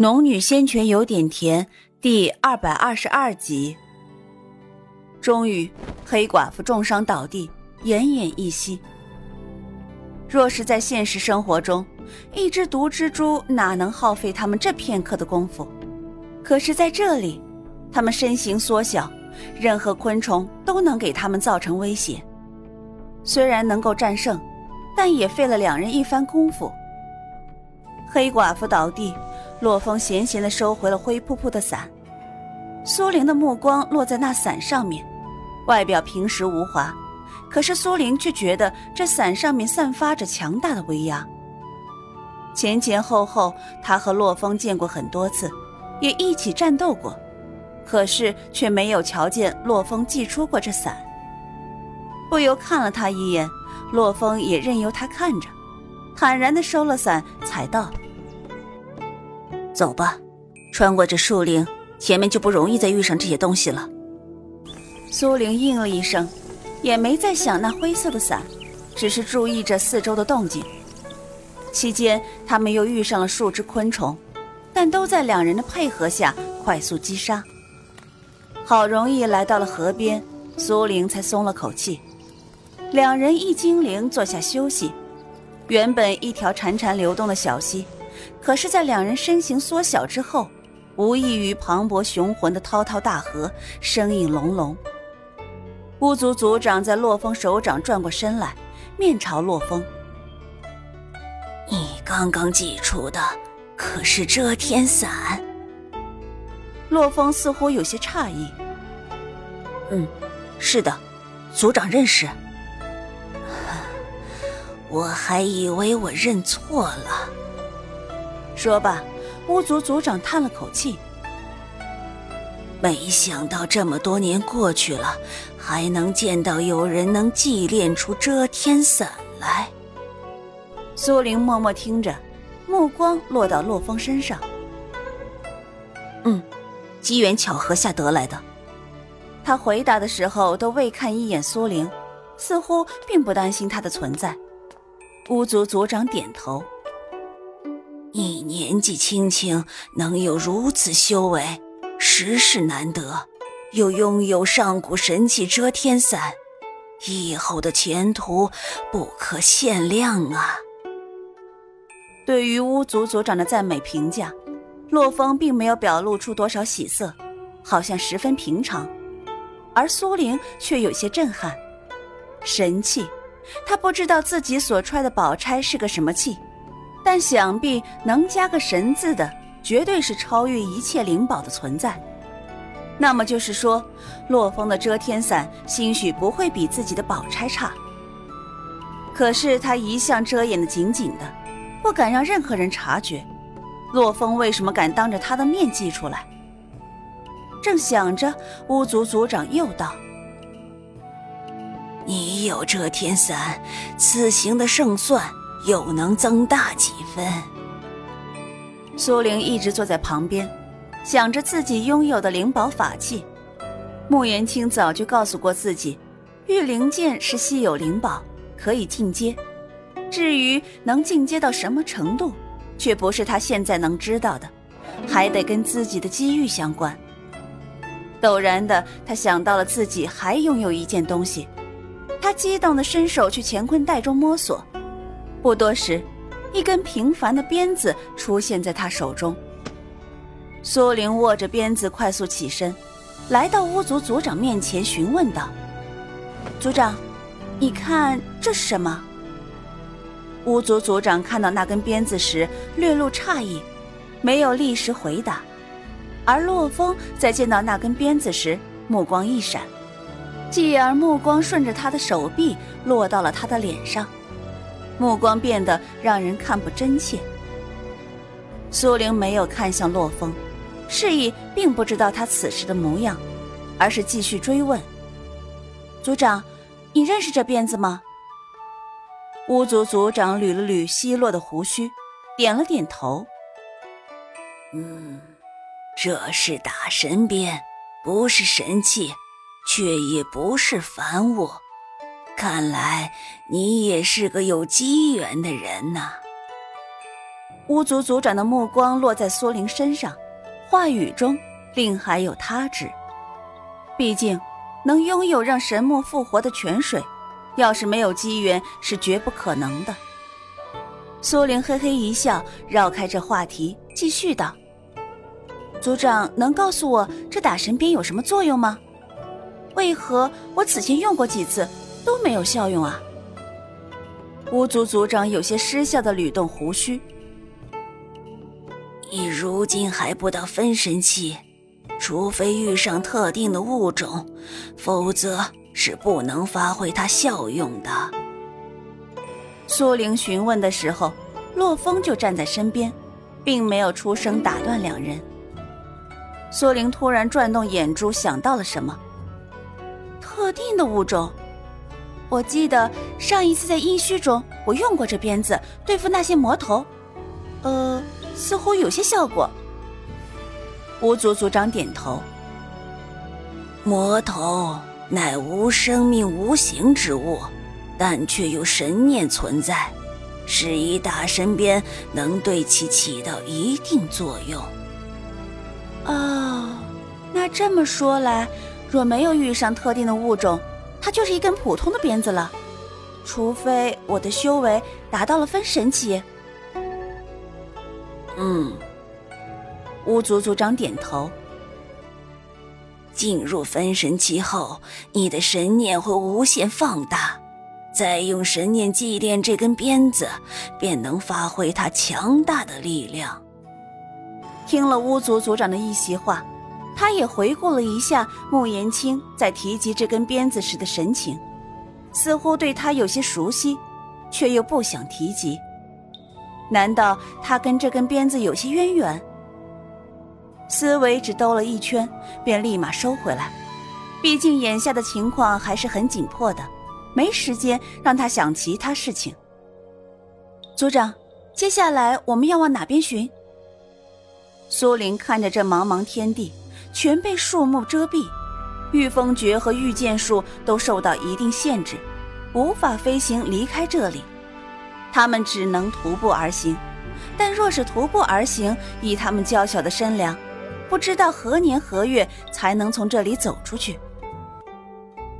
农女仙泉有点甜，第二百二十二集。终于，黑寡妇重伤倒地，奄奄一息。若是在现实生活中，一只毒蜘蛛哪能耗费他们这片刻的功夫？可是在这里，他们身形缩小，任何昆虫都能给他们造成威胁。虽然能够战胜，但也费了两人一番功夫。黑寡妇倒地。洛风闲闲地收回了灰扑扑的伞，苏玲的目光落在那伞上面，外表平实无华，可是苏玲却觉得这伞上面散发着强大的威压。前前后后，她和洛风见过很多次，也一起战斗过，可是却没有瞧见洛风祭出过这伞。不由看了他一眼，洛风也任由他看着，坦然地收了伞，才道。走吧，穿过这树林，前面就不容易再遇上这些东西了。苏玲应了一声，也没再想那灰色的伞，只是注意着四周的动静。期间，他们又遇上了数只昆虫，但都在两人的配合下快速击杀。好容易来到了河边，苏玲才松了口气。两人一精灵坐下休息。原本一条潺潺流动的小溪。可是，在两人身形缩小之后，无异于磅礴雄浑的滔滔大河，声音隆隆。巫族族长在洛风手掌转过身来，面朝洛风：“你刚刚祭出的可是遮天伞？”洛风似乎有些诧异：“嗯，是的，族长认识。我还以为我认错了。”说罢，巫族族长叹了口气。没想到这么多年过去了，还能见到有人能祭炼出遮天伞来。苏玲默默听着，目光落到洛风身上。嗯，机缘巧合下得来的。他回答的时候都未看一眼苏玲，似乎并不担心他的存在。巫族族长点头。你年纪轻轻，能有如此修为，实是难得。又拥有上古神器遮天伞，以后的前途不可限量啊！对于巫族族长的赞美评价，洛风并没有表露出多少喜色，好像十分平常。而苏玲却有些震撼。神器，他不知道自己所揣的宝钗是个什么器。但想必能加个神字的，绝对是超越一切灵宝的存在。那么就是说，洛风的遮天伞兴许不会比自己的宝钗差。可是他一向遮掩的紧紧的，不敢让任何人察觉。洛风为什么敢当着他的面寄出来？正想着，巫族族长又道：“你有遮天伞，此行的胜算。”又能增大几分？苏玲一直坐在旁边，想着自己拥有的灵宝法器。穆言清早就告诉过自己，玉灵剑是稀有灵宝，可以进阶。至于能进阶到什么程度，却不是他现在能知道的，还得跟自己的机遇相关。陡然的，他想到了自己还拥有一件东西，他激动的伸手去乾坤袋中摸索。不多时，一根平凡的鞭子出现在他手中。苏玲握着鞭子，快速起身，来到巫族族长面前，询问道：“族长，你看这是什么？”巫族族长看到那根鞭子时，略露诧异，没有立时回答。而洛风在见到那根鞭子时，目光一闪，继而目光顺着他的手臂落到了他的脸上。目光变得让人看不真切。苏玲没有看向洛风，示意并不知道他此时的模样，而是继续追问：“族长，你认识这鞭子吗？”巫族族长捋了捋稀落的胡须，点了点头：“嗯，这是打神鞭，不是神器，却也不是凡物。”看来你也是个有机缘的人呐。巫族族长的目光落在苏灵身上，话语中另还有他之。毕竟，能拥有让神木复活的泉水，要是没有机缘，是绝不可能的。苏灵嘿嘿一笑，绕开这话题，继续道：“族长，能告诉我这打神鞭有什么作用吗？为何我此前用过几次都没有效用啊？”巫族族长有些失笑的捋动胡须。你如今还不到分神期，除非遇上特定的物种，否则是不能发挥它效用的。苏玲询问的时候，洛风就站在身边，并没有出声打断两人。苏玲突然转动眼珠，想到了什么。特定的物种，我记得上一次在阴虚中，我用过这鞭子对付那些魔头，呃。似乎有些效果。巫族族长点头。魔头乃无生命、无形之物，但却有神念存在，是以打神鞭能对其起到一定作用。哦，那这么说来，若没有遇上特定的物种，它就是一根普通的鞭子了。除非我的修为达到了分神期。嗯，巫族族长点头。进入分神期后，你的神念会无限放大，再用神念祭奠这根鞭子，便能发挥它强大的力量。听了巫族族长的一席话，他也回顾了一下穆言青在提及这根鞭子时的神情，似乎对他有些熟悉，却又不想提及。难道他跟这根鞭子有些渊源？思维只兜了一圈，便立马收回来。毕竟眼下的情况还是很紧迫的，没时间让他想其他事情。族长，接下来我们要往哪边寻？苏玲看着这茫茫天地，全被树木遮蔽，御风诀和御剑术都受到一定限制，无法飞行离开这里。他们只能徒步而行，但若是徒步而行，以他们娇小的身量，不知道何年何月才能从这里走出去。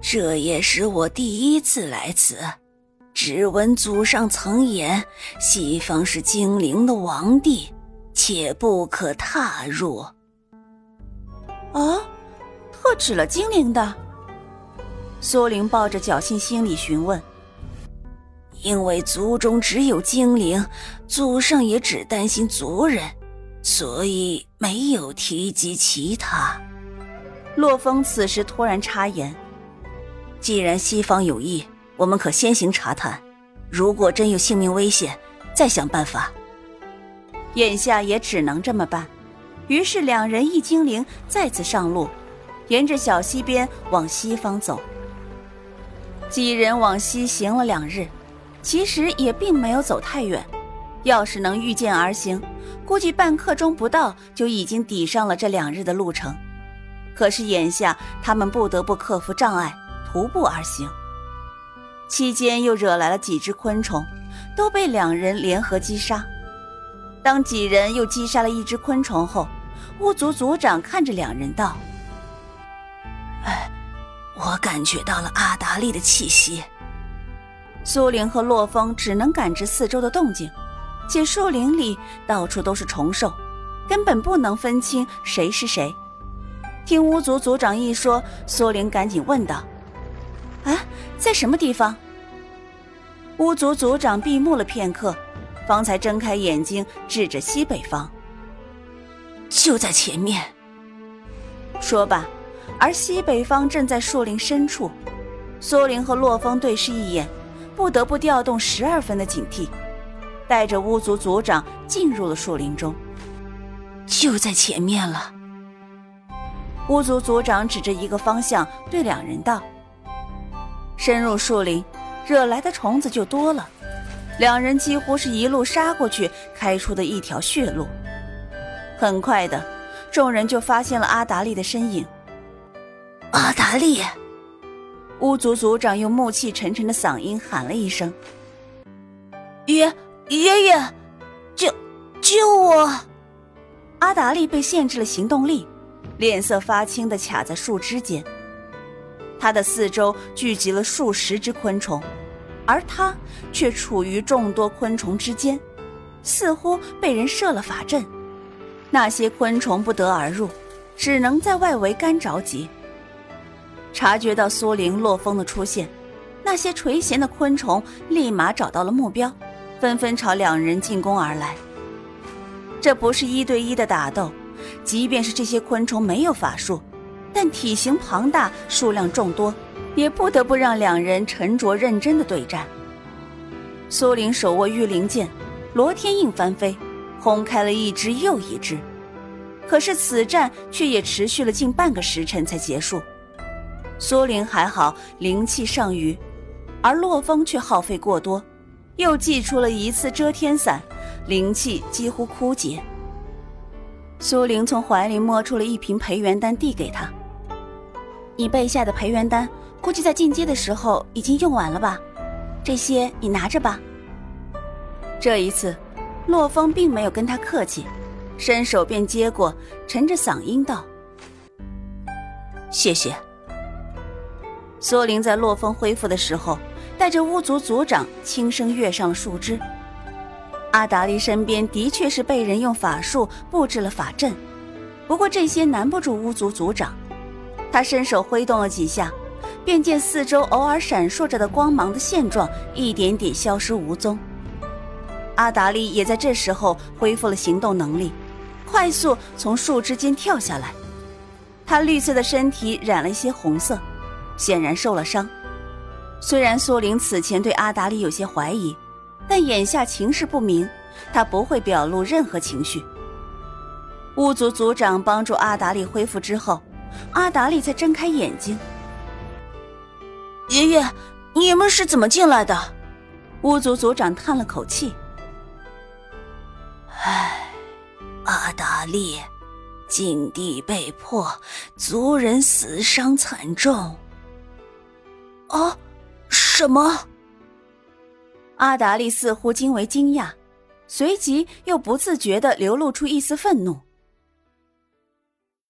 这也是我第一次来此，只闻祖上曾言，西方是精灵的王地，且不可踏入。哦，特指了精灵的。苏玲抱着侥幸心理询问。因为族中只有精灵，祖上也只担心族人，所以没有提及其他。洛风此时突然插言：“既然西方有意，我们可先行查探，如果真有性命危险，再想办法。眼下也只能这么办。”于是两人一精灵再次上路，沿着小溪边往西方走。几人往西行了两日。其实也并没有走太远，要是能御剑而行，估计半刻钟不到就已经抵上了这两日的路程。可是眼下他们不得不克服障碍，徒步而行。期间又惹来了几只昆虫，都被两人联合击杀。当几人又击杀了一只昆虫后，巫族族长看着两人道：“哎，我感觉到了阿达利的气息。”苏玲和洛风只能感知四周的动静，且树林里到处都是虫兽，根本不能分清谁是谁。听巫族族长一说，苏玲赶紧问道：“啊，在什么地方？”巫族族长闭目了片刻，方才睁开眼睛，指着西北方：“就在前面。”说罢，而西北方正在树林深处。苏玲和洛风对视一眼。不得不调动十二分的警惕，带着巫族族长进入了树林中。就在前面了。巫族族长指着一个方向对两人道：“深入树林，惹来的虫子就多了。两人几乎是一路杀过去，开出的一条血路。很快的，众人就发现了阿达利的身影。阿达利。”巫族族长用暮气沉沉的嗓音喊了一声：“爷爷爷，救救我！阿达利被限制了行动力，脸色发青的卡在树枝间。他的四周聚集了数十只昆虫，而他却处于众多昆虫之间，似乎被人设了法阵。那些昆虫不得而入，只能在外围干着急。察觉到苏灵、洛风的出现，那些垂涎的昆虫立马找到了目标，纷纷朝两人进攻而来。这不是一对一的打斗，即便是这些昆虫没有法术，但体型庞大、数量众多，也不得不让两人沉着认真的对战。苏灵手握御灵剑，罗天印翻飞，轰开了一只又一只。可是此战却也持续了近半个时辰才结束。苏灵还好，灵气尚余，而洛风却耗费过多，又祭出了一次遮天伞。灵气几乎枯竭。苏玲从怀里摸出了一瓶培元丹，递给他：“你备下的培元丹，估计在进阶的时候已经用完了吧？这些你拿着吧。”这一次，洛风并没有跟他客气，伸手便接过，沉着嗓音道：“谢谢。”苏玲在洛风恢复的时候，带着巫族族长轻声跃上了树枝。阿达利身边的确是被人用法术布置了法阵，不过这些难不住巫族族长。他伸手挥动了几下，便见四周偶尔闪烁着的光芒的现状一点点消失无踪。阿达利也在这时候恢复了行动能力，快速从树枝间跳下来。他绿色的身体染了一些红色，显然受了伤。虽然苏玲此前对阿达利有些怀疑。但眼下情势不明，他不会表露任何情绪。巫族族长帮助阿达利恢复之后，阿达利才睁开眼睛。爷爷，你们是怎么进来的？巫族族长叹了口气：“唉，阿达利，禁地被破，族人死伤惨重。”啊，什么？阿达利似乎惊为惊讶，随即又不自觉的流露出一丝愤怒。